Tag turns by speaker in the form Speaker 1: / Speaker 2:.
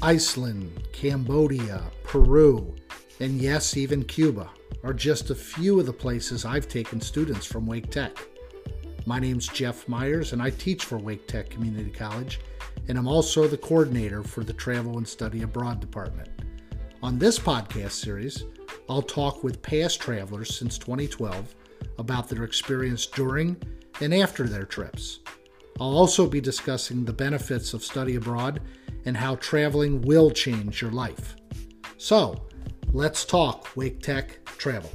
Speaker 1: Iceland, Cambodia, Peru, and yes, even Cuba are just a few of the places I've taken students from Wake Tech. My name's Jeff Myers, and I teach for Wake Tech Community College, and I'm also the coordinator for the Travel and Study Abroad Department. On this podcast series, I'll talk with past travelers since 2012 about their experience during and after their trips. I'll also be discussing the benefits of study abroad and how traveling will change your life. So, let's talk Wake Tech travel.